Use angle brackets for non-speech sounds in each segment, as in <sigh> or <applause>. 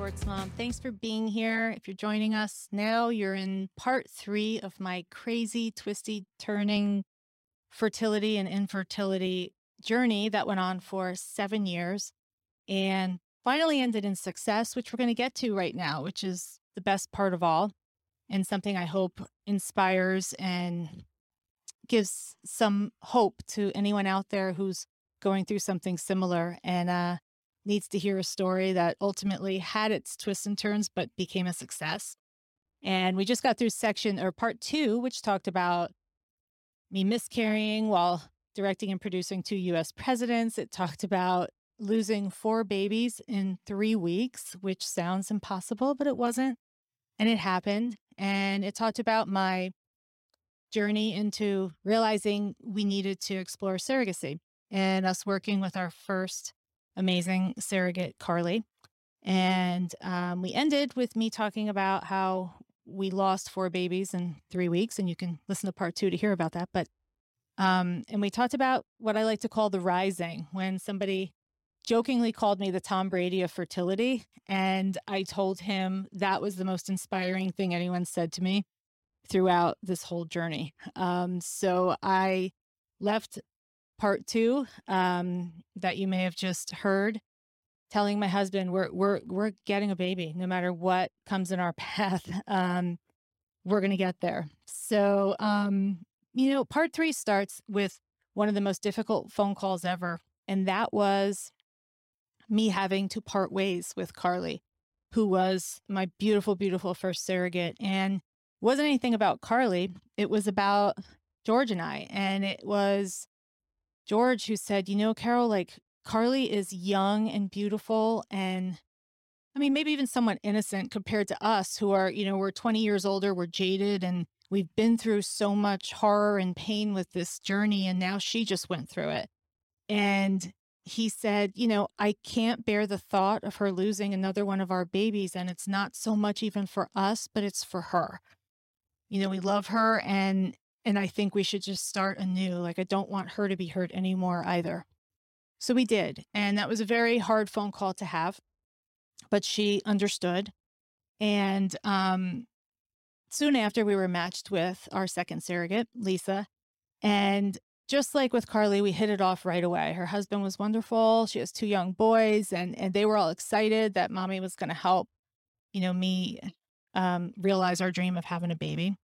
Sports Mom. Thanks for being here. If you're joining us now, you're in part three of my crazy, twisty, turning fertility and infertility journey that went on for seven years and finally ended in success, which we're going to get to right now, which is the best part of all and something I hope inspires and gives some hope to anyone out there who's going through something similar and uh, needs to hear a story that ultimately had its twists and turns but became a success. And we just got through section or part two, which talked about me miscarrying while directing and producing two US presidents. It talked about losing four babies in three weeks, which sounds impossible, but it wasn't. And it happened. And it talked about my journey into realizing we needed to explore surrogacy and us working with our first amazing surrogate, Carly. And um, we ended with me talking about how we lost four babies in three weeks. And you can listen to part two to hear about that. But, um, and we talked about what I like to call the rising when somebody jokingly called me the Tom Brady of fertility. And I told him that was the most inspiring thing anyone said to me throughout this whole journey. Um, so I left part two um, that you may have just heard, telling my husband we're we're we're getting a baby no matter what comes in our <laughs> path. Um, we're gonna get there. So um, you know, part three starts with one of the most difficult phone calls ever, and that was me having to part ways with Carly, who was my beautiful, beautiful first surrogate, and wasn't anything about Carly. It was about George and I, and it was George who said, You know, Carol, like Carly is young and beautiful and I mean, maybe even somewhat innocent compared to us who are, you know, we're 20 years older, we're jaded, and we've been through so much horror and pain with this journey. And now she just went through it. And he said, You know, I can't bear the thought of her losing another one of our babies. And it's not so much even for us, but it's for her. You know, we love her and and I think we should just start anew. Like, I don't want her to be hurt anymore either. So we did. And that was a very hard phone call to have, but she understood. And um, soon after, we were matched with our second surrogate, Lisa. And just like with Carly, we hit it off right away. Her husband was wonderful. She has two young boys, and, and they were all excited that mommy was going to help, you know, me um, realize our dream of having a baby.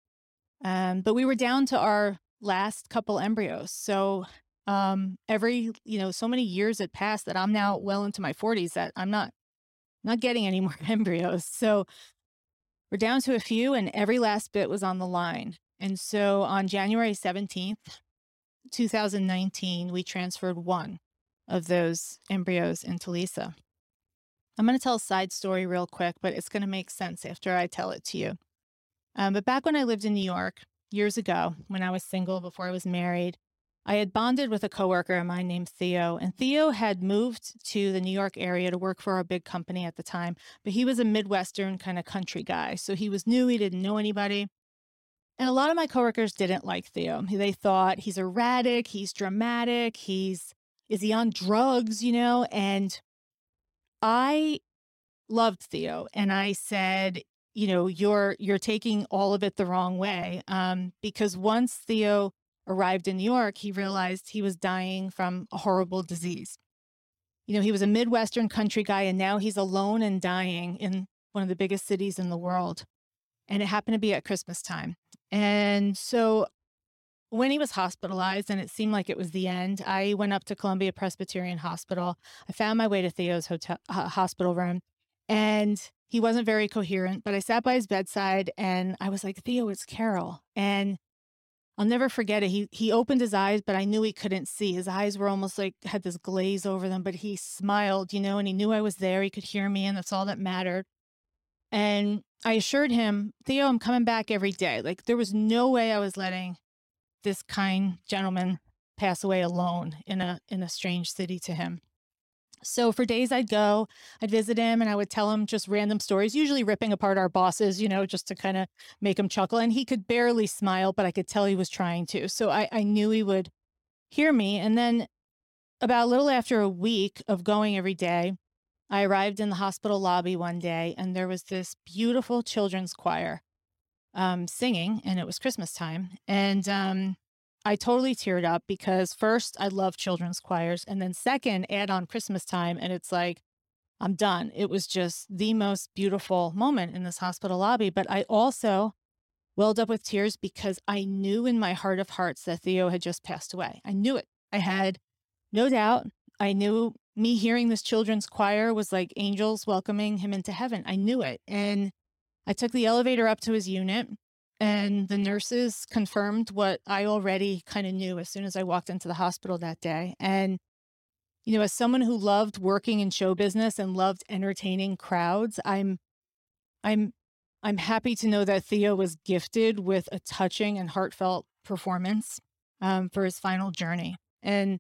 Um, but we were down to our last couple embryos. So um, every, you know, so many years had passed that I'm now well into my 40s that I'm not not getting any <laughs> more embryos. So we're down to a few and every last bit was on the line. And so on January 17th, 2019, we transferred one of those embryos into Lisa. I'm going to tell a side story real quick, but it's going to make sense after I tell it to you. Um, but back when I lived in New York years ago, when I was single before I was married, I had bonded with a coworker of mine named Theo, and Theo had moved to the New York area to work for our big company at the time. But he was a Midwestern kind of country guy, so he was new. He didn't know anybody. And a lot of my coworkers didn't like Theo. They thought he's erratic, he's dramatic, he's is he on drugs, you know? And I loved Theo, and I said, you know you're you're taking all of it the wrong way um, because once theo arrived in new york he realized he was dying from a horrible disease. You know he was a midwestern country guy and now he's alone and dying in one of the biggest cities in the world and it happened to be at christmas time. And so when he was hospitalized and it seemed like it was the end i went up to columbia presbyterian hospital. I found my way to theo's hotel uh, hospital room and he wasn't very coherent, but I sat by his bedside and I was like, Theo, it's Carol. And I'll never forget it. He he opened his eyes, but I knew he couldn't see. His eyes were almost like had this glaze over them, but he smiled, you know, and he knew I was there. He could hear me, and that's all that mattered. And I assured him, Theo, I'm coming back every day. Like there was no way I was letting this kind gentleman pass away alone in a in a strange city to him. So for days I'd go, I'd visit him and I would tell him just random stories, usually ripping apart our bosses, you know, just to kind of make him chuckle. And he could barely smile, but I could tell he was trying to. So I, I knew he would hear me. And then about a little after a week of going every day, I arrived in the hospital lobby one day and there was this beautiful children's choir um, singing, and it was Christmas time. And um, I totally teared up because first, I love children's choirs. And then, second, add on Christmas time, and it's like, I'm done. It was just the most beautiful moment in this hospital lobby. But I also welled up with tears because I knew in my heart of hearts that Theo had just passed away. I knew it. I had no doubt. I knew me hearing this children's choir was like angels welcoming him into heaven. I knew it. And I took the elevator up to his unit, and the nurses confirmed what I already kind of knew as soon as I walked into the hospital that day. And, you know, as someone who loved working in show business and loved entertaining crowds, I'm, I'm, I'm happy to know that Theo was gifted with a touching and heartfelt performance um, for his final journey. And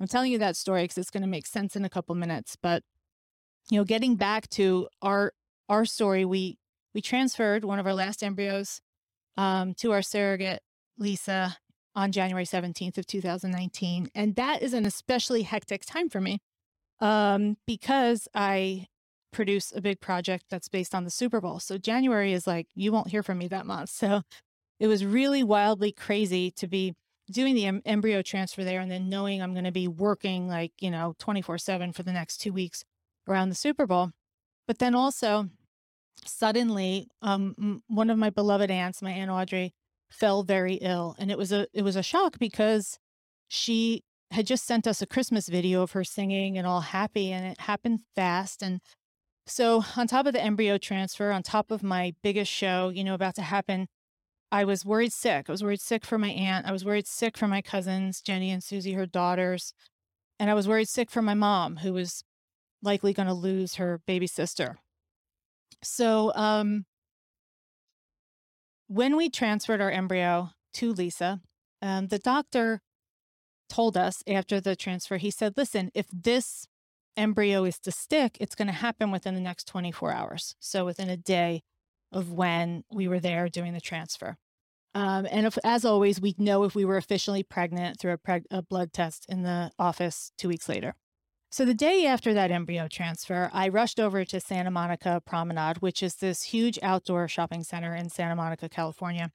I'm telling you that story because it's going to make sense in a couple minutes. But you know, getting back to our our story, we we transferred one of our last embryos um, to our surrogate, Lisa, on January 17th of 2019. And that is an especially hectic time for me um, because I produce a big project that's based on the Super Bowl. So January is like, you won't hear from me that month. <laughs> So it was really wildly crazy to be doing the em- embryo transfer there and then knowing I'm going to be working like, you know, 24 7 for the next two weeks around the Super Bowl. But then also, suddenly um, one of my beloved aunts, my aunt Audrey, fell very ill, and it was a it was a shock because she had just sent us a Christmas video of her singing and all happy, and it happened fast. And so, on top of the embryo transfer, on top of my biggest show, you know, about to happen, I was worried sick. I was worried sick for my aunt. I was worried sick for my cousins, Jenny and Susie, her daughters. And I was worried sick for my mom, who was likely going to lose her baby sister. So, um, when we transferred our embryo to Lisa, um, the doctor told us after the transfer, he said, listen, if this embryo is to stick, it's going to happen within the next 24 hours. So, within a day of when we were there doing the transfer. Um, and if, as always, we know if we were officially pregnant through a, preg- a blood test in the office two weeks later. So the day after that embryo transfer, I rushed over to Santa Monica Promenade, which is this huge outdoor shopping center in Santa Monica, California.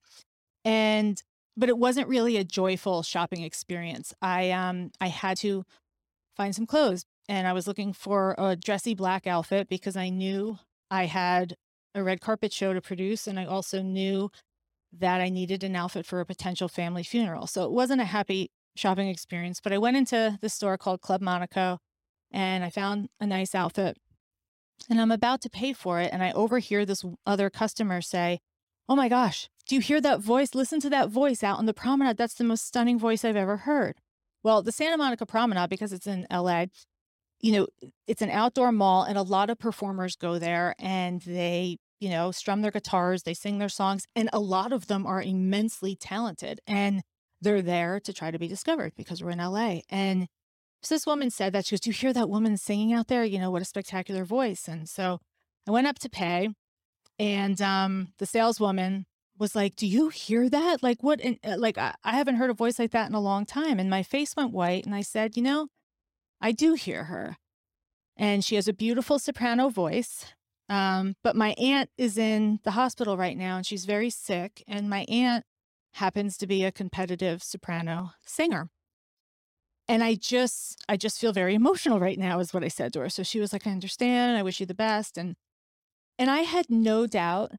And but it wasn't really a joyful shopping experience. I um I had to find some clothes and I was looking for a dressy black outfit because I knew I had a red carpet show to produce and I also knew that I needed an outfit for a potential family funeral. So it wasn't a happy shopping experience, but I went into the store called Club Monaco and I found a nice outfit and I'm about to pay for it. And I overhear this other customer say, Oh my gosh, do you hear that voice? Listen to that voice out on the promenade. That's the most stunning voice I've ever heard. Well, the Santa Monica Promenade, because it's in LA, you know, it's an outdoor mall and a lot of performers go there and they, you know, strum their guitars, they sing their songs, and a lot of them are immensely talented and they're there to try to be discovered because we're in LA. And so this woman said that she goes, Do you hear that woman singing out there? You know, what a spectacular voice. And so I went up to pay, and um, the saleswoman was like, Do you hear that? Like, what? In, uh, like, I, I haven't heard a voice like that in a long time. And my face went white. And I said, You know, I do hear her. And she has a beautiful soprano voice. Um, but my aunt is in the hospital right now and she's very sick. And my aunt happens to be a competitive soprano singer and i just i just feel very emotional right now is what i said to her. So she was like i understand. I wish you the best. And and i had no doubt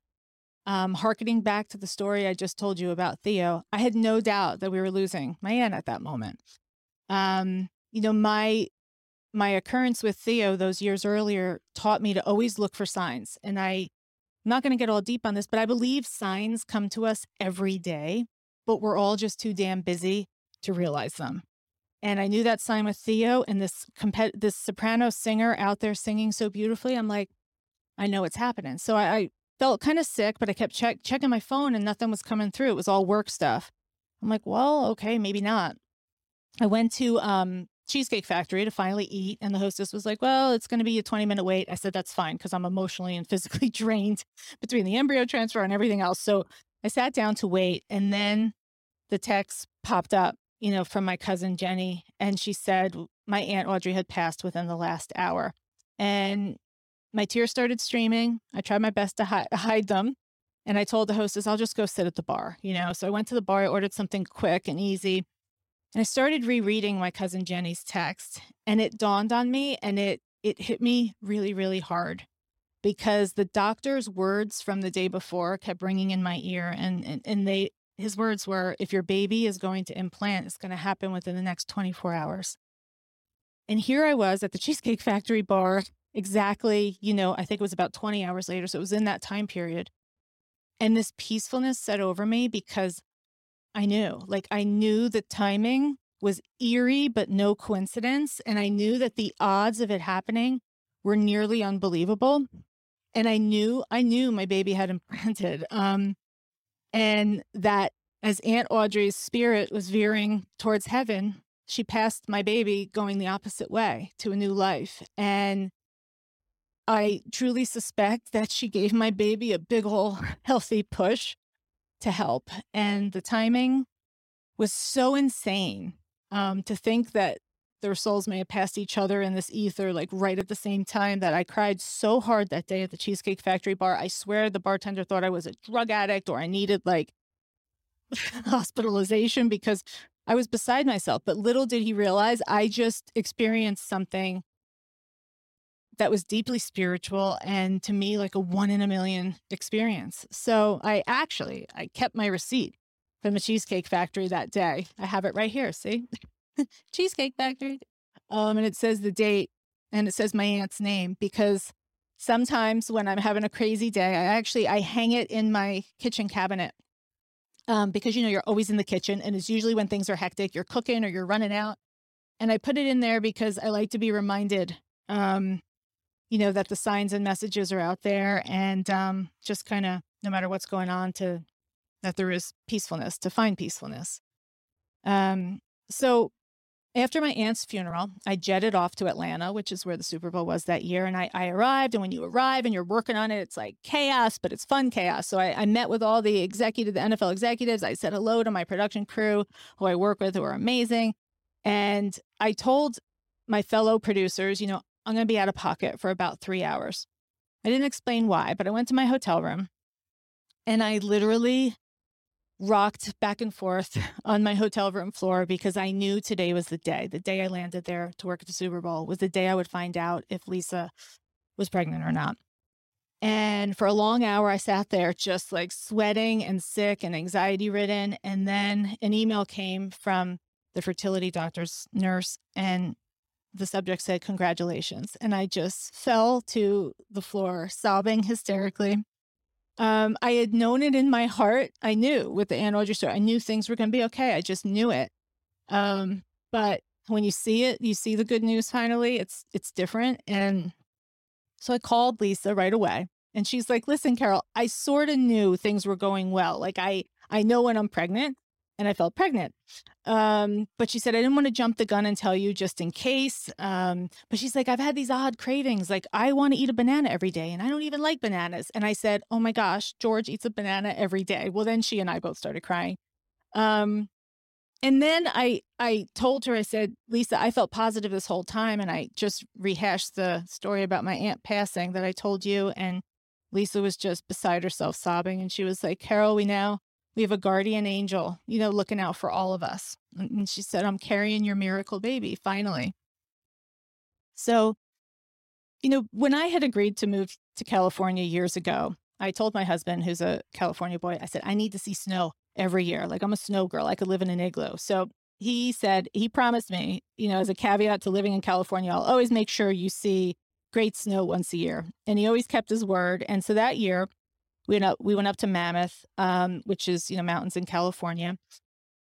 um harkening back to the story i just told you about theo i had no doubt that we were losing my aunt at that moment. Um you know my my occurrence with theo those years earlier taught me to always look for signs. And i I'm not going to get all deep on this, but I believe signs come to us every day, but we're all just too damn busy to realize them. And I knew that sign with Theo and this compet- this soprano singer out there singing so beautifully. I'm like, I know it's happening. So I, I felt kind of sick, but I kept check- checking my phone and nothing was coming through. It was all work stuff. I'm like, well, okay, maybe not. I went to um, Cheesecake Factory to finally eat, and the hostess was like, well, it's going to be a 20 minute wait. I said, that's fine because I'm emotionally and physically <laughs> drained between the embryo transfer and everything else. So I sat down to wait, and then the text popped up you know, from my cousin Jenny. And she said my Aunt Audrey had passed within the last hour. And my tears started streaming. I tried my best to hi- <laughs> hide them. And I told the hostess, I'll just go sit at the bar, you know. So I went to the bar, I ordered something quick and easy. And I started rereading my cousin Jenny's text. And it dawned on me and it it hit me really, really hard because the doctor's words from the day before kept ringing in my ear. And and, and they his words were, if your baby is going to implant, it's going to happen within the next 24 hours. And here I was at the <laughs> Cheesecake Factory bar, exactly, you know, I think it was about 20 hours later. So it was in that time period. And this peacefulness set over me because I knew, like, I knew the timing was eerie, but no coincidence. And I knew that the odds of it happening were nearly unbelievable. And I knew, I knew my baby had implanted. Um, and that as Aunt Audrey's spirit was veering towards heaven, she passed my baby going the opposite way to a new life. And I truly suspect that she gave my baby a big ol' <laughs> healthy push to help. And the timing was so insane um, to think that their souls may have passed each other in this ether, like right at the same time, that I cried so hard that day at the Cheesecake Factory bar. I swear the bartender thought I was a drug addict or I needed like <laughs> hospitalization because I was beside myself. But little did he realize I just experienced something that was deeply spiritual and to me like a one in a million experience. So I actually I kept my receipt from the Cheesecake Factory that day. I have it right here. See, <laughs> <laughs> Cheesecake Factory, um, and it says the date and it says my aunt's name because sometimes when I'm having a crazy day, I actually I hang it in my kitchen cabinet. Um, because you know you're always in the kitchen and it's usually when things are hectic you're cooking or you're running out and i put it in there because i like to be reminded um, you know, that the signs and messages are out there and um, just kind of no matter what's going on to that there is peacefulness, to find peacefulness. Um, so after my aunt's funeral, I jetted off to Atlanta, which is where the Super Bowl was that year. And I, I arrived. And when you arrive and you're working on it, it's like chaos, but it's fun chaos. So I, I met with all the executive, the NFL executives. I said hello to my production crew who I work with, who are amazing. And I told my fellow producers, you know, I'm going to be out of pocket for about three hours. I didn't explain why, but I went to my hotel room and I literally rocked back and forth <laughs> on my hotel room floor because I knew today was the day. The day I landed there to work at the Super Bowl was the day I would find out if Lisa was pregnant or not. And for a long hour, I sat there just like sweating and sick and anxiety ridden. And then an email came from the fertility doctor's nurse, and the subject said, Congratulations. And I just fell to the floor, sobbing hysterically. Um, I had known it in my heart. I knew with the Audrey story, I knew things were going to be okay. I just knew it. Um, but when you see it, you see the good news finally, it's it's different. And so I called Lisa right away. And she's like, listen, Carol, I sort of knew things were going well. Like I I know when I'm pregnant and I felt pregnant. Um, but she said, I didn't want to jump the gun and tell you just in case. Um, but she's like, I've had these odd cravings. Like, I want to eat a banana every day and I don't even like bananas. And I said, Oh my gosh, George eats a banana every day. Well, then she and I both started crying. Um, and then I I told her, I said, Lisa, I felt positive this whole time. And I just rehashed the story about my aunt passing that I told you. And Lisa was just beside herself sobbing. And she was like, Carol, we now we have a guardian angel, you know, looking out for all of us. And she said, I'm carrying your miracle baby, finally. So, you know, when I had agreed to move to California years ago, I told my husband, who's a California boy, I said, I need to see snow every year. Like I'm a snow girl. I could live in an igloo. So he said, he promised me, you know, as a caveat to living in California, I'll always make sure you see great snow once a year. And he always kept his word. And so that year, we went up, we went up to Mammoth, um, which is, you know, mountains in California,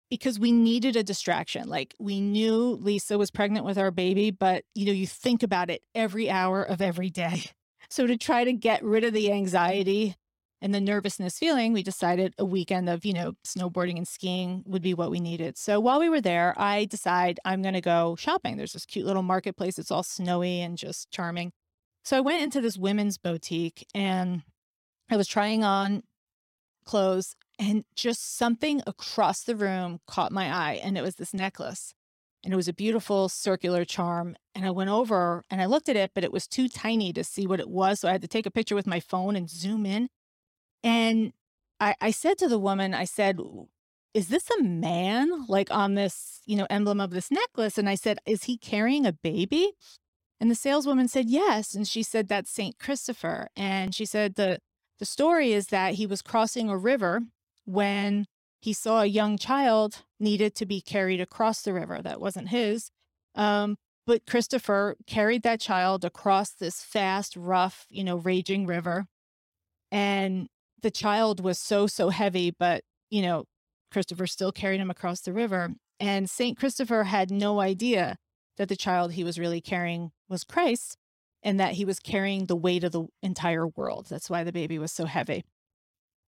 because we needed a distraction. Like we knew Lisa was pregnant with our baby, but you know, you think about it every hour of every day. <laughs> So to try to get rid of the anxiety and the nervousness feeling, we decided a weekend of, you know, snowboarding and skiing would be what we needed. So while we were there, I decide I'm going to go shopping. There's this cute little marketplace. It's all snowy and just charming. So I went into this women's boutique and I was trying on clothes and just something across the room caught my eye and it was this necklace. and it was a beautiful circular charm. And I went over and I looked at it, but it was too tiny to see what it was. So I had to take a picture with my phone and zoom in. And I, I said to the woman, I said, is this a man like on this, you know, emblem of this necklace? And I said, is he carrying a baby? And the saleswoman said, yes. And she said, that's St. Christopher. And she said, the, the story is that he was crossing a river when he saw a young child needed to be carried across the river. That wasn't his. Um, but Christopher carried that child across this fast, rough, you know, raging river. And the child was so, so heavy, but, you know, Christopher still carried him across the river. And St. Christopher had no idea that the child he was really carrying was Christ and that he was carrying the weight of the entire world. That's why the baby was so heavy.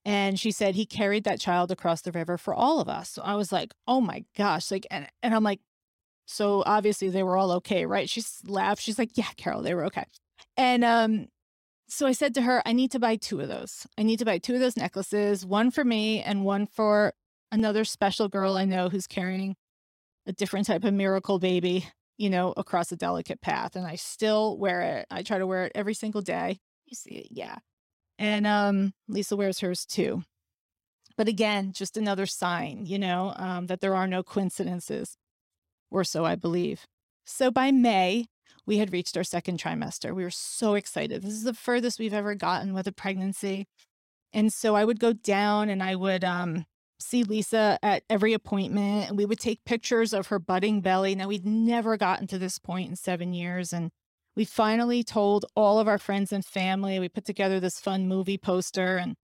And she said he carried that child across the river for all of us. So I was like, oh my gosh. Like, and, and I'm like, so obviously they were all okay, right? She laughed. She's like, yeah, Carol, they were okay. And um, so I said to her, I need to buy two of those. I need to buy two of those necklaces, one for me and one for another special girl I know who's carrying a different type of miracle baby, you know, across a delicate path. And I still wear it. I try to wear it every single day. You see it, yeah. And um, Lisa wears hers too. But again, just another sign, you know, um, that there are no coincidences, or so I believe. So by May, we had reached our second trimester. We were so excited. This is the furthest we've ever gotten with a pregnancy. And so I would go down and I would um, see Lisa at every appointment and we would take pictures of her budding belly. Now, we'd never gotten to this point in seven years. And we finally told all of our friends and family. We put together this fun movie poster and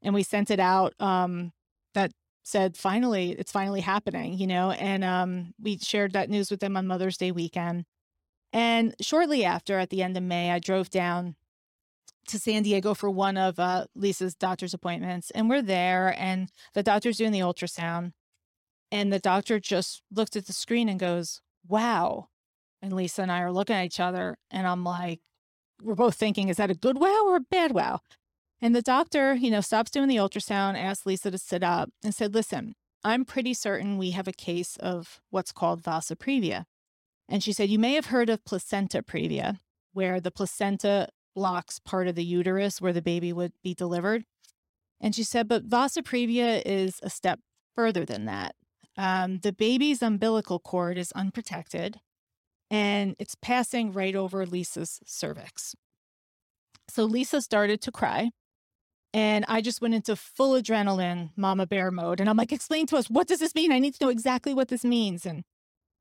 and we sent it out um, that said, finally, it's finally happening, you know. And um, we shared that news with them on Mother's Day weekend. And shortly after, at the end of May, I drove down to San Diego for one of uh, Lisa's doctor's appointments. And we're there, and the doctor's doing the ultrasound. And the doctor just looked at the screen and goes, Wow. And Lisa and I are looking at each other, and I'm like, We're both thinking, is that a good wow or a bad wow? And the doctor, you know, stops doing the ultrasound, asks Lisa to sit up, and said, Listen, I'm pretty certain we have a case of what's called vasa previa. And she said, You may have heard of placenta previa, where the placenta blocks part of the uterus where the baby would be delivered. And she said, but vasa previa is a step further than that. Um, the baby's umbilical cord is unprotected and it's passing right over Lisa's cervix. So Lisa started to cry. And I just went into full adrenaline mama bear mode. And I'm like, explain to us, what does this mean? I need to know exactly what this means. And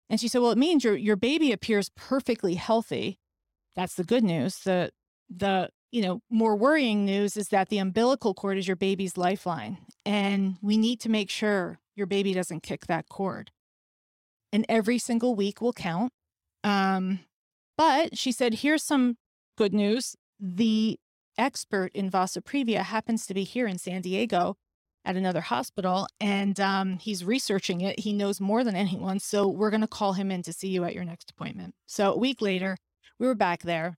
and she said, Well, it means your your baby appears perfectly healthy. That's the good news. The the you know more worrying news is that the umbilical cord is your baby's lifeline and we need to make sure your baby doesn't kick that cord. And every single week will count um, but she said here's some good news. The expert in vasa previa happens to be here in san diego at another hospital and um, he's researching it. He knows more than anyone so we're going to call him in to see you at your next appointment. So a week later we were back there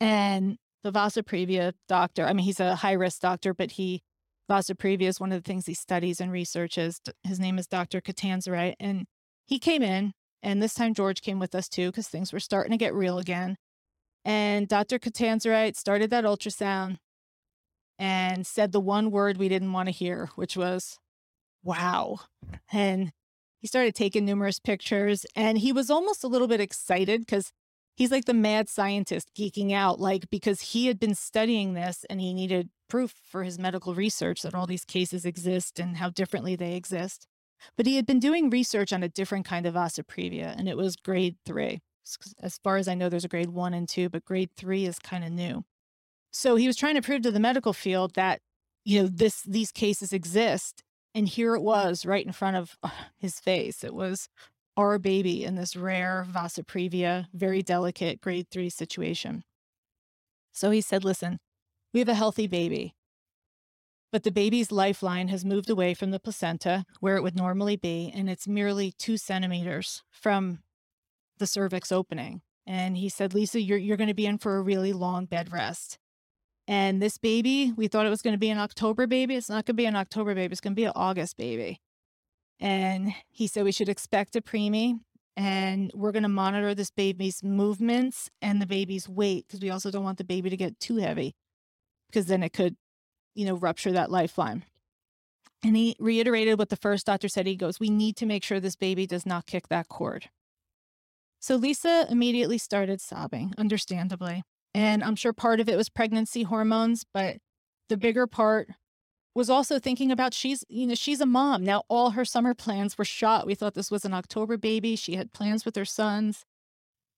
and the Vasa Previa doctor, I mean, he's a high risk doctor, but he, Vasa Previa is one of the things he studies and researches. His name is Dr. Catanzarite. And he came in, and this time George came with us too, because things were starting to get real again. And Dr. Catanzarite started that ultrasound and said the one word we didn't want to hear, which was, wow. And he started taking numerous pictures, and he was almost a little bit excited because he's like the mad scientist geeking out, like because he had been studying this and he needed proof for his medical research that all these cases exist and how differently they exist. But he had been doing research on a different kind of vasa previa, and it was grade three. As far as I know, there's a grade one and two, but grade three is kind of new. So he was trying to prove to the medical field that, you know, this these cases exist. And here it was right in front of uh, his face. It was our baby in this rare Vasa previa, very delicate grade three situation. So he said, Listen, we have a healthy baby, but the baby's lifeline has moved away from the placenta where it would normally be, and it's merely two centimeters from the cervix opening. And he said, Lisa, you're, you're going to be in for a really long bed rest. And this baby, we thought it was going to be an October baby. It's not going to be an October baby. It's going to be an August baby. And he said we should expect a preemie and we're going to monitor this baby's movements and the baby's weight because we also don't want the baby to get too heavy because then it could, you know, rupture that lifeline. And he reiterated what the first doctor said. He goes, We need to make sure this baby does not kick that cord. So Lisa immediately started sobbing, understandably. And I'm sure part of it was pregnancy hormones, but the bigger part was also thinking about she's, you know, she's a mom. Now all her summer plans were shot. We thought this was an October baby. She had plans with her sons.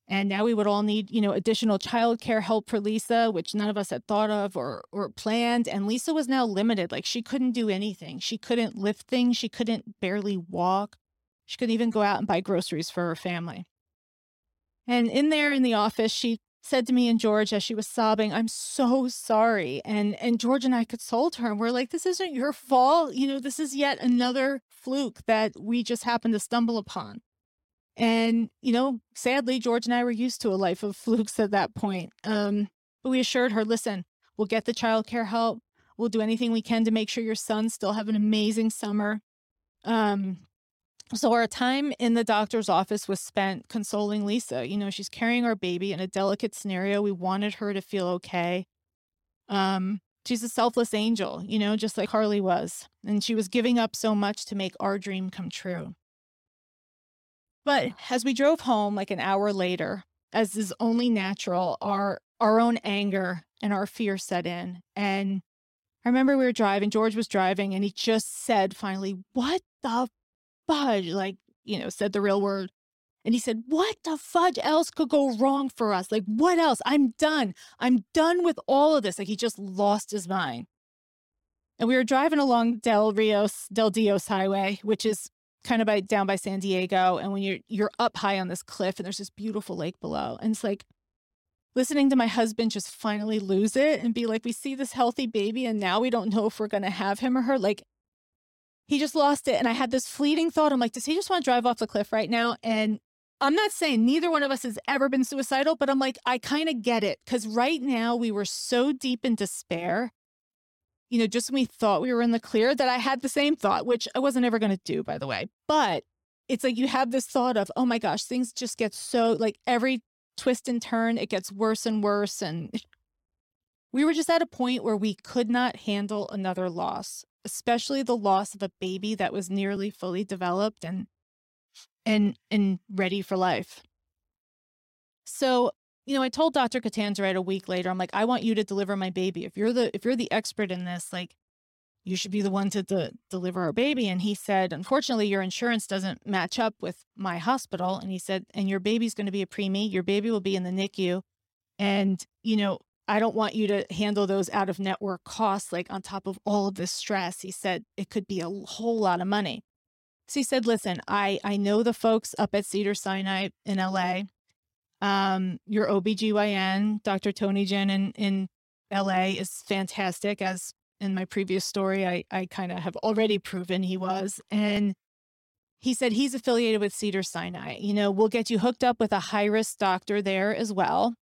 And now we would all need, you know, additional childcare help for Lisa, which none of us had thought of or or planned. And Lisa was now limited. Like she couldn't do anything. She couldn't lift things. She couldn't barely walk. She couldn't even go out and buy groceries for her family. And in there in the office, she said to me and George as she was sobbing, I'm so sorry. And and George and I consoled her and we're like, this isn't your fault. You know, this is yet another fluke that we just happened to stumble upon. And, you know, sadly, George and I were used to a life of flukes at that point. Um, but we assured her, listen, we'll get the childcare help. We'll do anything we can to make sure your sons still have an amazing summer. Um, so our time in the doctor's office was spent consoling Lisa. You know, she's carrying our baby in a delicate scenario. We wanted her to feel okay. Um, she's a selfless angel, you know, just like Carly was. And she was giving up so much to make our dream come true. But as we drove home like an hour later, as is only natural, our our own anger and our fear set in. And I remember we were driving, George was driving, and he just said finally, What the fudge, like, you know, said the real word. And he said, What the fudge else could go wrong for us? Like, what else? I'm done. I'm done with all of this. Like, he just lost his mind. And we were driving along Del Rios, Del Dios Highway, which is kind of by down by San Diego. And when you're you're up high on this cliff and there's this beautiful lake below. And it's like listening to my husband just finally lose it and be like, we see this healthy baby and now we don't know if we're gonna have him or her. Like he just lost it. And I had this fleeting thought. I'm like, does he just want to drive off the cliff right now? And I'm not saying neither one of us has ever been suicidal, but I'm like, I kind of get it. Cause right now we were so deep in despair, you know, just when we thought we were in the clear, that I had the same thought, which I wasn't ever going to do, by the way. But it's like you have this thought of, oh my gosh, things just get so like every twist and turn, it gets worse and worse. And we were just at a point where we could not handle another loss especially the loss of a baby that was nearly fully developed and and and ready for life. So, you know, I told Dr. Catanzarite a week later, I'm like, I want you to deliver my baby. If you're the if you're the expert in this, like you should be the one to de- deliver our baby. And he said, unfortunately, your insurance doesn't match up with my hospital. And he said, and your baby's going to be a preemie. Your baby will be in the NICU. And, you know, I don't want you to handle those out of network costs, like on top of all of this stress. He said it could be a whole lot of money. So he said, listen, I, I know the folks up at Cedar Sinai in LA. Um, your OBGYN, Dr. Tony Jin in, in LA is fantastic. As in my previous story, I, I kind of have already proven he was. And he said he's affiliated with Cedar Sinai. You know, we'll get you hooked up with a high risk doctor there as well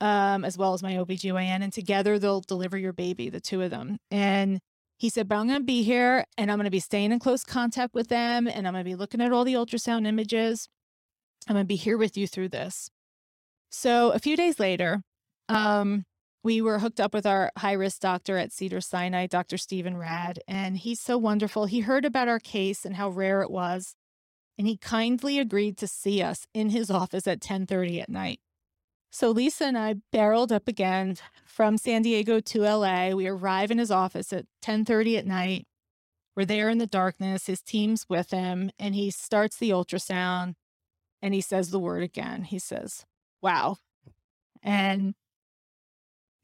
um, as well as my OBGYN, and together they'll deliver your baby, the two of them. And he said, but I'm going to be here and I'm going to be staying in close contact with them and I'm going to be looking at all the ultrasound images. I'm going to be here with you through this. So a few days later, um, we were hooked up with our high risk doctor at Cedar Sinai, Dr. Stephen Rad, and he's so wonderful. He heard about our case and how rare it was, and he kindly agreed to see us in his office at 10:30 at night. So Lisa and I barreled up again from San Diego to LA. We arrive in his office at 10:30 at night. We're there in the darkness. His team's with him and he starts the ultrasound and he says the word again. He says, "Wow." And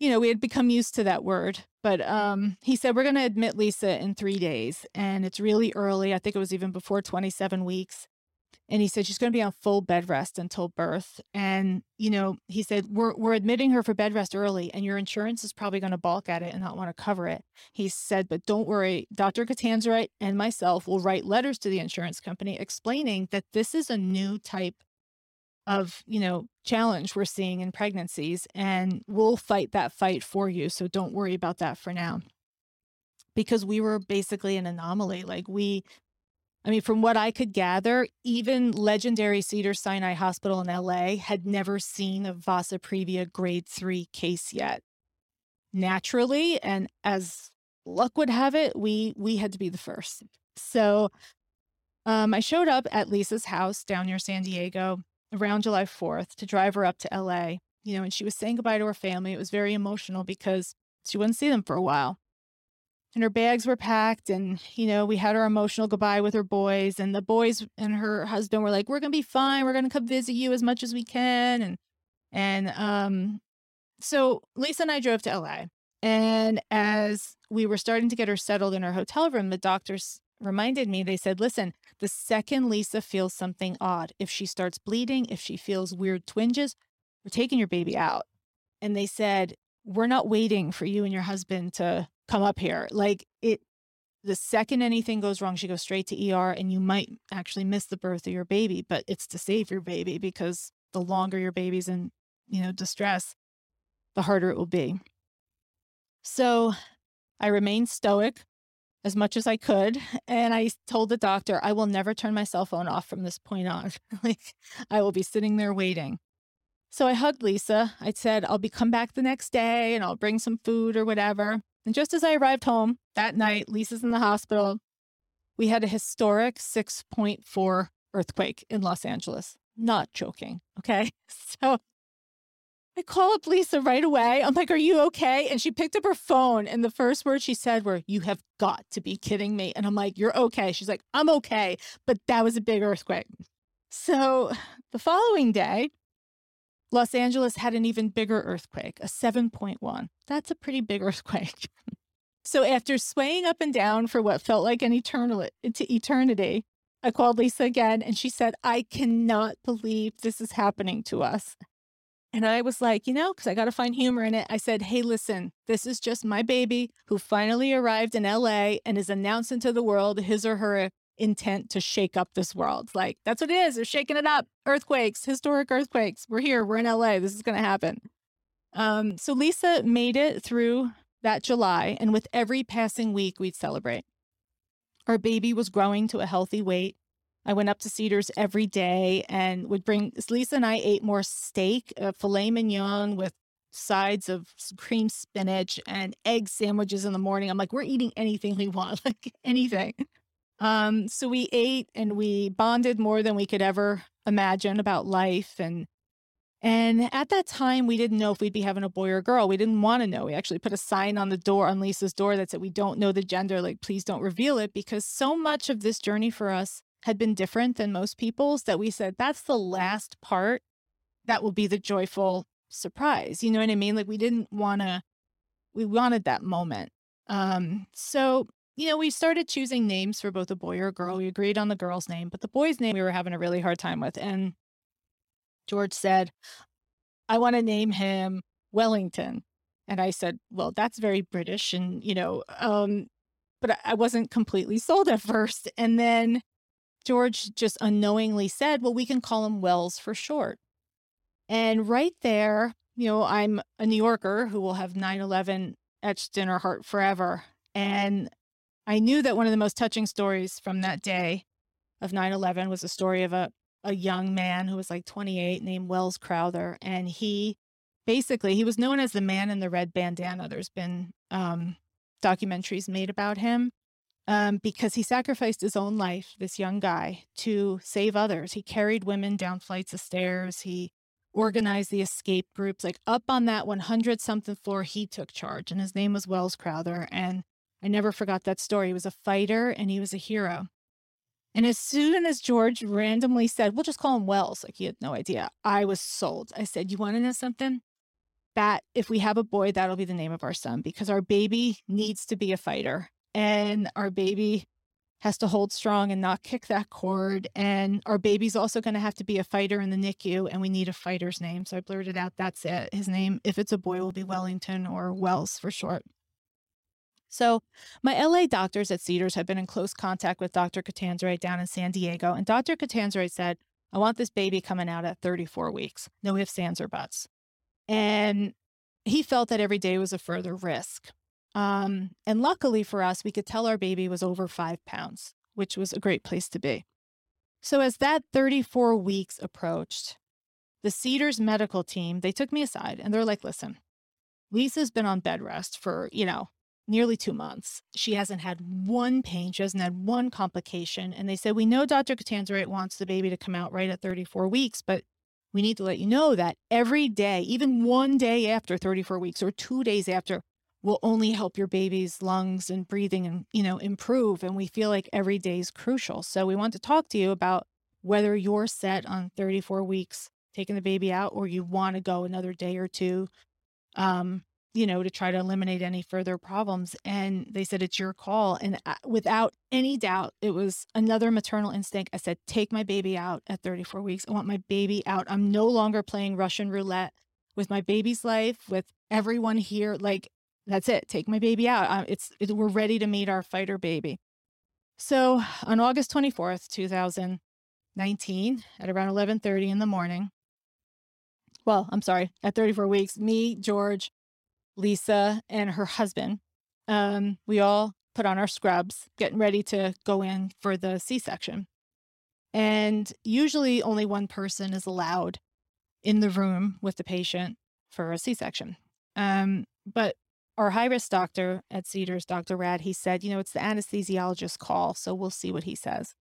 you know, we had become used to that word, but um, he said, We're going to admit Lisa in three days. And it's really early. I think it was even before 27 weeks. And he said she's going to be on full bed rest until birth. And, you know, he said, we're, we're admitting her for bed rest early, and your insurance is probably going to balk at it and not want to cover it. He said, but don't worry, Dr. Catanzarite and myself will write letters to the insurance company explaining that this is a new type of, you know, challenge we're seeing in pregnancies, and we'll fight that fight for you. So don't worry about that for now. Because we were basically an anomaly. Like we I mean, from what I could gather, even legendary Cedar Sinai Hospital in LA had never seen a Vasa previa grade three case yet. Naturally, and as luck would have it, we we had to be the first. So um, I showed up at Lisa's house down near San Diego around July 4th to drive her up to LA. You know, and she was saying goodbye to her family. It was very emotional because she wouldn't see them for a while and her bags were packed and you know we had our emotional goodbye with her boys and the boys and her husband were like we're gonna be fine. We're gonna come visit you as much as we can and and um so lisa and i drove to la and as we were starting to get her settled in her hotel room the doctors reminded me they said listen the second lisa feels something odd if she starts bleeding if she feels weird twinges we're taking your baby out and they said we're not waiting for you and your husband to come up here. Like it, the second anything goes wrong, she goes straight to ER and you might actually miss the birth of your baby, but it's to save your baby because the longer your baby's in, you know, distress, the harder it will be. So I remained stoic as much as I could. <laughs> And I told the doctor, I will never turn my cell phone off from this point on. <laughs> like I will be sitting there waiting. So I hugged Lisa. I said, I'll be come back the next day and I'll bring some food or whatever. And just as I arrived home that night, Lisa's in the hospital. We had a historic 6.4 earthquake in Los Angeles. Not joking. Okay. <laughs> So I call up Lisa right away. I'm like, Are you okay? And she picked up her phone. And the first words she said were, You have got to be kidding me. And I'm like, You're okay. She's like, I'm okay. But that was a big earthquake. So the following day, Los Angeles had an even bigger earthquake, a 7.1. That's a pretty big <laughs> earthquake. so after swaying up and down for what felt like an eternal to eternity, I called Lisa again and she said, I cannot believe this is happening to us. And I was like, you know, because I got to find humor in it. I said, hey, listen, this is just my baby who finally arrived in LA and is announcing to the world his or her intent to shake up this world. Like that's what it is. They're shaking it up. Earthquakes, historic earthquakes. We're here. We're in LA. This is going to happen. Um, so Lisa made it through that July, and with every passing week, we'd celebrate. Our baby was growing to a healthy weight. I went up to Cedars every day and would bring Lisa and I ate more steak, uh, filet mignon with sides of cream spinach and egg sandwiches in the morning. I'm like, we're eating anything we want, <laughs> like anything. Um, so we ate and we bonded more than we could ever imagine about life and and at that time we didn't know if we'd be having a boy or a girl. We didn't want to know. We actually put a sign on the door on Lisa's door that said we don't know the gender, like please don't reveal it because so much of this journey for us had been different than most people's that we said that's the last part that will be the joyful surprise. You know what I mean? Like we didn't want to we wanted that moment. Um so you know, we started choosing names for both a boy or a girl. We agreed on the girl's name, but the boy's name we were having a really hard time with. And George said, I want to name him Wellington. And I said, well, that's very British. And, you know, um, but I wasn't completely sold at first. And then George just unknowingly said, well, we can call him Wells for short. And right there, you know, I'm a New Yorker who will have 9 11 etched in her heart forever. And I knew that one of the most touching stories from that day of 9 11 was a story of a, a young man who was like 28 named Wells Crowther. And he basically, he was known as the man in the red bandana. There's been um, documentaries made about him um, because he sacrificed his own life, this young guy, to save others. He carried women down flights of stairs. He organized the escape groups. Like up on that 100 something floor, he took charge, and his name was Wells Crowther. And I never forgot that story. He was a fighter and he was a hero. And as soon as George randomly said, we'll just call him Wells, like he had no idea, I was sold. I said, You want to know something? That if we have a boy, that'll be the name of our son because our baby needs to be a fighter and our baby has to hold strong and not kick that cord. And our baby's also going to have to be a fighter in the NICU and we need a fighter's name. So I blurted out, That's it. His name, if it's a boy, will be Wellington or Wells for short. So, my LA doctors at Cedars have been in close contact with Dr. Catanzarite down in San Diego, and Dr. Catanzarite said, I want this baby coming out at 34 weeks. No ifs, ands, or buts. And he felt that every day was a further risk. Um, and luckily for us, we could tell our baby was over five pounds. which was a great place to be. So as that 34 weeks approached, the Cedars medical team, they took me aside and they're like, listen, Lisa's been on bed rest for, you know, nearly two months. She hasn't had one pain. She hasn't had one complication. And they said, we know Dr. Catanzarite wants the baby to come out right at 34 weeks, but we need to let you know that every day, even one day after 34 weeks or two days after, will only help your baby's lungs and breathing and, you know, improve. And we feel like every day is crucial. So we want to talk to you about whether you're set on 34 weeks taking the baby out or you want to go another day or two um, you know, to try to eliminate any further problems. And they said, it's your call. And without any doubt, it was another maternal instinct. I said, take my baby out at 34 weeks. I want my baby out. I'm no longer playing Russian roulette with my baby's life, with everyone here. Like, that's it. Take my baby out. Uh, it's it, we're ready to meet our fighter baby. So on August 24th, 2019, at around 11:30 in the morning, well, I'm sorry, at 34 weeks, me, George, Lisa, and her husband, um, we all put on our scrubs, getting ready to go in for the C section. And usually only one person is allowed in the room with the patient for a C section. Um, but our high risk doctor at Cedars, Dr. Rad, he said, you know, it's the anesthesiologist's call. So we'll see what he says.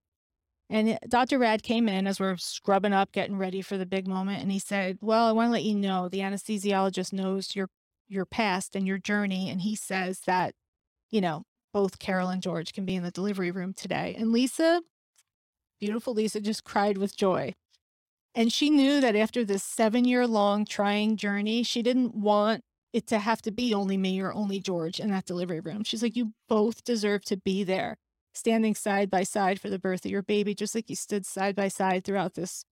And Dr. Rad came in as we're scrubbing up, getting ready for the big moment. And he said, Well, I want to let you know the anesthesiologist knows your your past and your journey. And he says that, you know, both Carol and George can be in the delivery room today. And Lisa, beautiful Lisa, just cried with joy. And she knew that after this seven year long trying journey, she didn't want it to have to be only me or only George in that delivery room. She's like, You both deserve to be there standing side by side for the birth of your baby, just like you stood side by side throughout this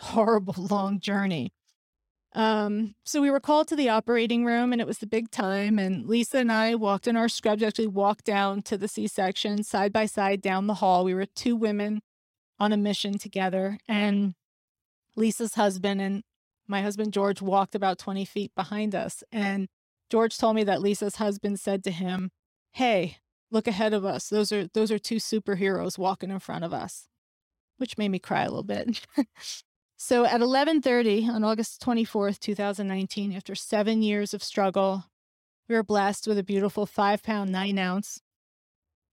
horrible <laughs> long journey. Um, so we were called to the operating room and it was the big time. And Lisa and I walked in our scrubs, actually walked down to the C section side by side down the hall. We were two women on a mission together. And Lisa's husband and my husband George walked about 20 feet behind us. And George told me that Lisa's husband said to him, Hey, look ahead of us. Those are those are two superheroes walking in front of us, which made me cry a little bit. <laughs> so at 11:30 on August 24th, 2019, after 7 years of struggle, we were blessed with a beautiful 5 pound 9 ounce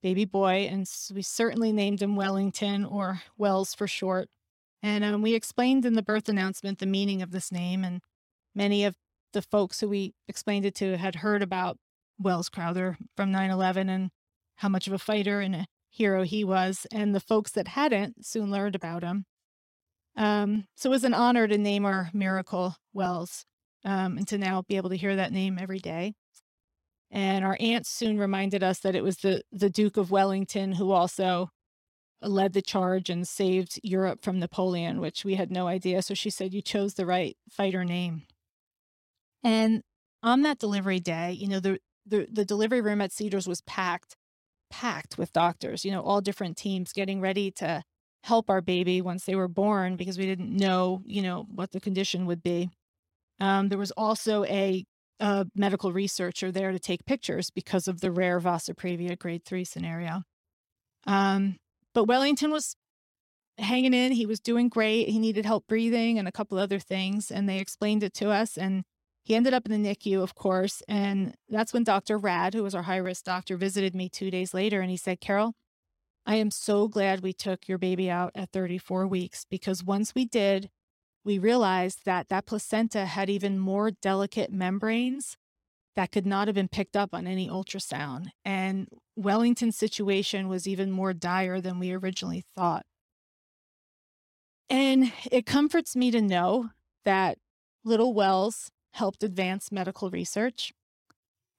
baby boy and we certainly named him Wellington or Wells for short. And um, we explained in the birth announcement the meaning of this name and many of the folks who we explained it to had heard about Wells Crowther from 9 11 and how much of a fighter and a hero he was, and the folks that hadn't soon learned about him. Um, so it was an honor to name our miracle Wells um, and to now be able to hear that name every day. And our aunt soon reminded us that it was the, the Duke of Wellington who also led the charge and saved Europe from Napoleon, which we had no idea. So she said, You chose the right fighter name. And on that delivery day, you know, the, the, the delivery room at Cedars was packed packed with doctors, you know, all different teams getting ready to help our baby once they were born because we didn't know, you know, what the condition would be. Um, there was also a, a, medical researcher there to take pictures because of the rare Vasa previa grade three scenario. Um, but Wellington was hanging in. He was doing great. He needed help breathing and a couple other things. And they explained it to us. And he ended up in the NICU, of course. And that's when Dr. Rad, who was our high risk doctor, visited me two days later. And he said, Carol, I am so glad we took your baby out at 34 weeks because once we did, we realized that that placenta had even more delicate membranes that could not have been picked up on any ultrasound. And Wellington's situation was even more dire than we originally thought. And it comforts me to know that little Wells helped advance medical research.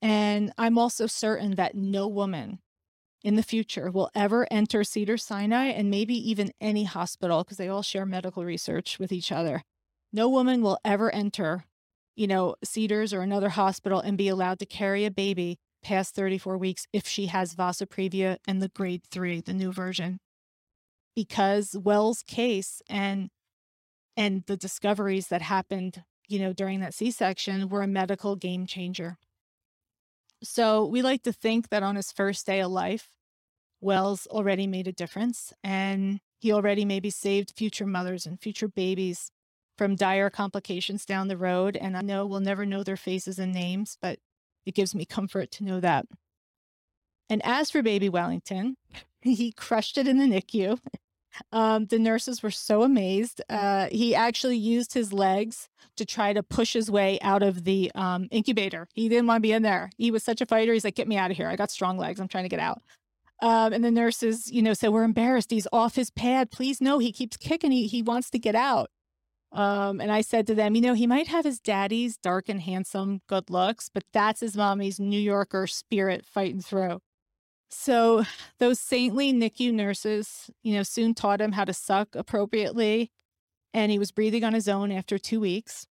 And I'm also certain that no woman in the future will ever enter Cedar Sinai and maybe even any hospital because they all share medical research with each other. No woman will ever enter, you know, Cedars or another hospital and be allowed to carry a baby past 34 weeks if she has Vasa previa and the grade 3, the new version. Because Wells' case and and the discoveries that happened you know, during that C section were a medical game changer. So we like to think that on his first day of life, Wells already made a difference and he already maybe saved future mothers and future babies from dire complications down the road. And I know we'll never know their faces and names, but it gives me comfort to know that. And as for baby Wellington, <laughs> he crushed it in the NICU. Um, the nurses were so amazed. Uh, he actually used his legs to try to push his way out of the um, incubator. He didn't want to be in there. He was such a fighter. He's like, "Get me out of here! I got strong legs. I'm trying to get out." Um, and the nurses, you know, said, "We're embarrassed. He's off his pad. Please, no. He keeps kicking. He he wants to get out." Um, and I said to them, you know, he might have his daddy's dark and handsome good looks, but that's his mommy's New Yorker spirit fighting through. So those saintly NICU nurses, you know, soon taught him how to suck appropriately. And he was breathing on his own after two weeks.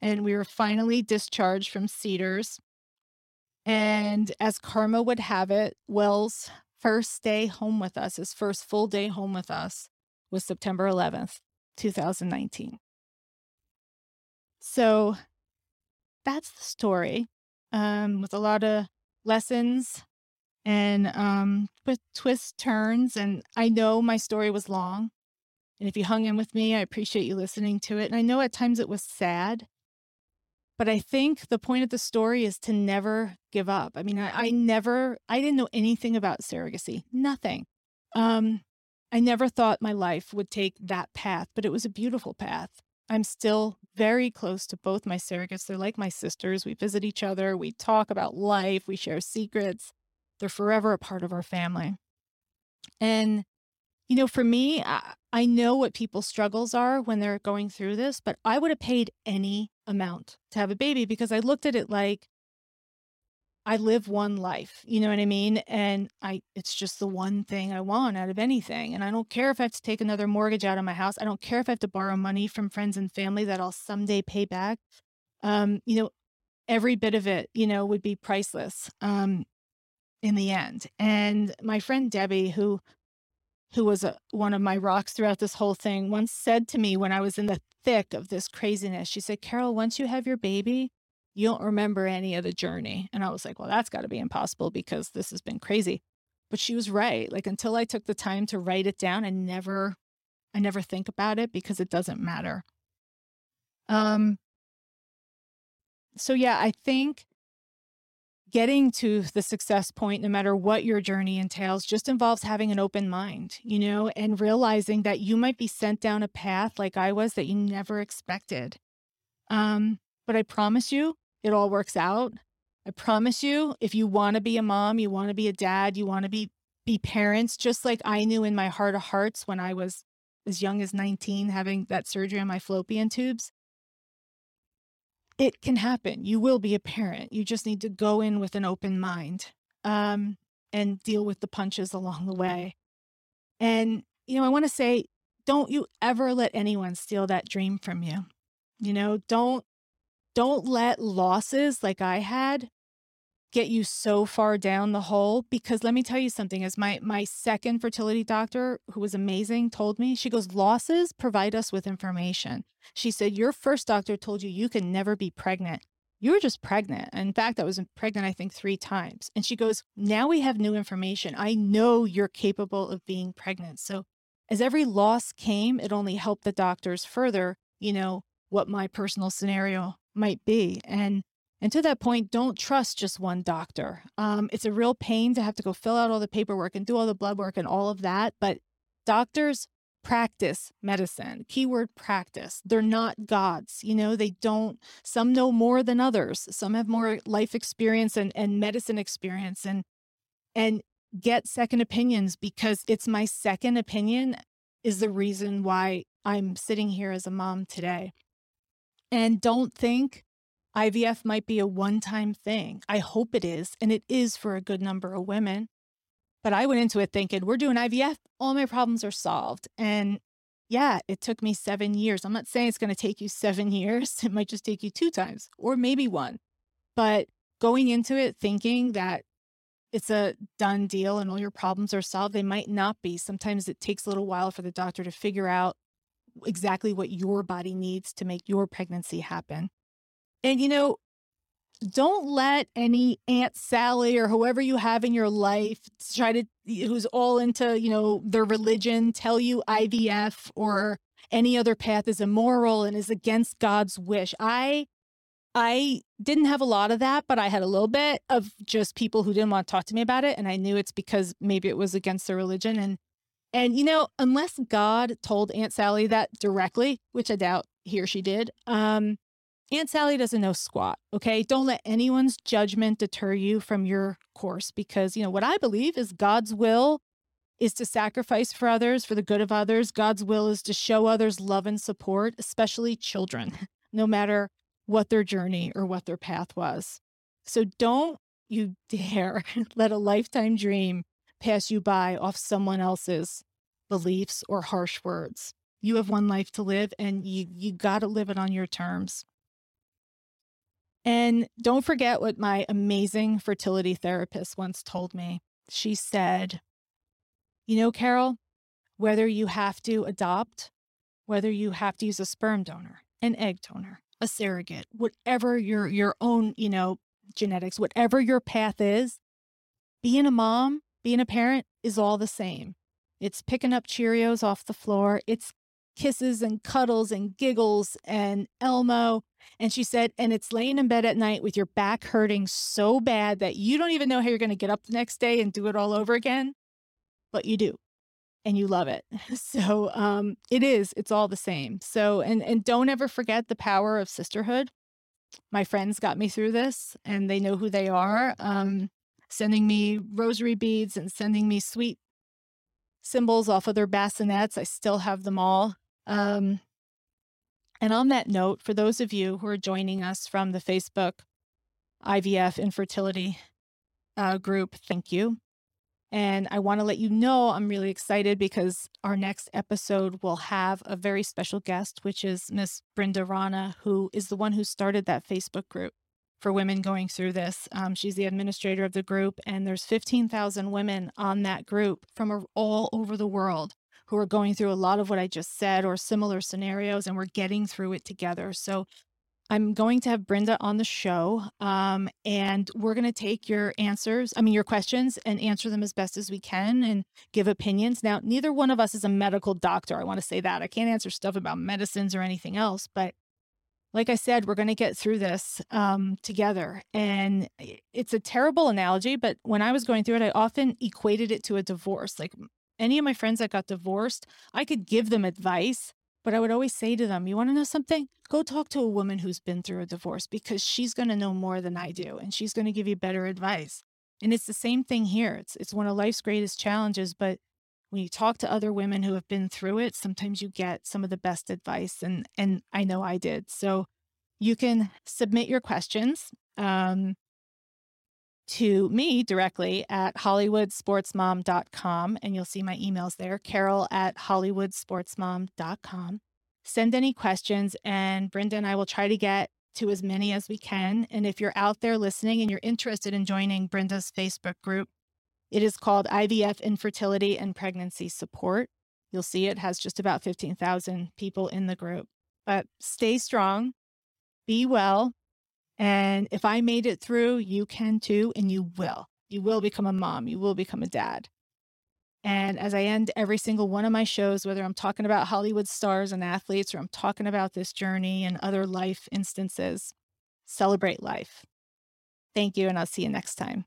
And we were finally discharged from Cedars. And as karma would have it, Wells' first day home with us, his first full day home with us, was September 11th, 2019. So that's the story um, with a lot of lessons and um, with twists, turns. And I know my story was long. And if you hung in with me, I appreciate you listening to it. And I know at times it was sad, but I think the point of the story is to never give up. I mean, I, I never, I didn't know anything about surrogacy, nothing. Um, I never thought my life would take that path, but it was a beautiful path. I'm still very close to both my surrogates. They're like my sisters. We visit each other, we talk about life, we share secrets. They're forever a part of our family. And, you know, for me, I, I know what people's struggles are when they're going through this, but I would have paid any amount to have a baby because I looked at it like I live one life, you know what I mean? And I it's just the one thing I want out of anything. And I don't care if I have to take another mortgage out of my house. I don't care if I have to borrow money from friends and family that I'll someday pay back. Um, you know, every bit of it, you know, would be priceless. Um, in the end. And my friend Debbie, who who was a, one of my rocks throughout this whole thing, once said to me when I was in the thick of this craziness, she said, Carol, once you have your baby, you don't remember any of the journey. And I was like, well, that's got to be impossible because this has been crazy. But she was right. Like until I took the time to write it down, and never, I never think about it because it doesn't matter. Um, so yeah, I think getting to the success point, no matter what your journey entails, just involves having an open mind, you know, and realizing that you might be sent down a path like I was that you never expected. Um, but I promise you, it all works out. I promise you, if you want to be a mom, you want to be a dad, you want to be be parents, just like I knew in my heart of hearts when I was as young as 19 having that surgery on my fallopian tubes, it can happen. You will be a parent. You just need to go in with an open mind um, and deal with the punches along the way. And, you know, I want to say, don't you ever let anyone steal that dream from you. You know, don't don't let losses like I had get you so far down the hole because let me tell you something as my my second fertility doctor who was amazing told me she goes losses provide us with information. She said your first doctor told you you can never be pregnant. You were just pregnant. In fact i was pregnant i think three times. And she goes now we have new information. I know you're capable of being pregnant. So as every loss came it only helped the doctors further you know what my personal scenario might be. And and to that point, don't trust just one doctor. Um, it's a real pain to have to go fill out all the paperwork and do all the blood work and all of that. But doctors practice medicine, keyword practice. They're not gods. You know, they don't, some know more than others. Some have more life experience and, and medicine experience and, and get second opinions because it's my second opinion is the reason why I'm sitting here as a mom today. And don't think IVF might be a one time thing. I hope it is. And it is for a good number of women. But I went into it thinking, we're doing IVF, all my problems are solved. And yeah, it took me seven years. I'm not saying it's going to take you seven <laughs> years. It might just take you two times or maybe one. But going into it thinking that it's a done deal and all your problems are solved, they might not be. Sometimes it takes a little while for the doctor to figure out exactly what your body needs to make your pregnancy happen. And, you know, don't let any Aunt Sally or whoever you have in your life try to, who's all into, you know, their religion, tell you IVF or any other path is immoral and is against God's wish. I I didn't have a lot of that, but I had a little bit of just people who didn't want to talk to me about it and I knew it's because maybe it was against their religion and and you know, unless God told Aunt Sally that directly, which I doubt he or she did, um Aunt Sally doesn't know squat, okay? Don't let anyone's judgment deter you from your course because, you know, what I believe is God's will is to sacrifice for others, for the good of others. God's will is to show others love and support, especially children, <laughs> no matter what their journey or what their path was. So don't you <laughs> dare let a lifetime dream pass you by off someone else's beliefs or harsh words. You have one life to live and you you got to live it on your terms. And don't forget what my amazing fertility therapist once told me. She said, You know, Carol, whether you have to adopt, whether you have to use a sperm donor, an egg donor, a surrogate, whatever your your own, you know, genetics, whatever your path is, being a mom, being a parent is all the same. It's picking up Cheerios off the floor. It's kisses and cuddles and giggles and Elmo. And she said, and it's laying in bed at night with your back hurting so bad that you don't even know how you're going to get up the next day and do it all over again. But you do. And you love it. <laughs> So um, it is, it's all the same. So, and, and don't ever forget the power of sisterhood. My friends got me through this and they know who they are, um, sending me rosary beads and sending me sweet symbols off of their bassinets. I still have them all. Um, and on that note, for those of you who are joining us from the Facebook IVF infertility uh, group, thank you. And I want to let you know I'm really excited because our next episode will have a very special guest, which is Miss Brenda Rana, who is the one who started that Facebook group for women going through this. Um, she's the administrator of the group, and there's 15,000 women on that group from all over the world who are going through a lot of what I just said or similar scenarios, and we're getting through it together. So I'm going to have Brenda on the show, um, and we're going to take your answers, I mean, your questions, and answer them as best as we can and give opinions. Now, neither one of us is a medical doctor. I want to say that. I can't answer stuff about medicines or anything else, but like I said, we're going to get through this um, together. And it's a terrible analogy, but when I was going through it, I often equated it to a divorce. Like any of my friends that got divorced, I could give them advice, but I would always say to them, You want to know something? Go talk to a woman who's been through a divorce because she's going to know more than I do and she's going to give you better advice. And it's the same thing here. It's, it's one of life's greatest challenges, but when you talk to other women who have been through it, sometimes you get some of the best advice. And, and I know I did. So you can submit your questions. Um, to me directly at hollywoodsportsmom.com and you'll see my emails there carol at hollywoodsportsmom.com send any questions and brenda and i will try to get to as many as we can and if you're out there listening and you're interested in joining brenda's facebook group it is called ivf infertility and pregnancy support. You'll see it has just about 15000 people in the group. But stay strong be well and if I made it through, you can too, and you will. You will become a mom, you will become a dad. And as I end every single one of my shows, whether I'm talking about Hollywood stars and athletes or I'm talking about this journey and other life instances, celebrate life. Thank you, and I'll see you next time.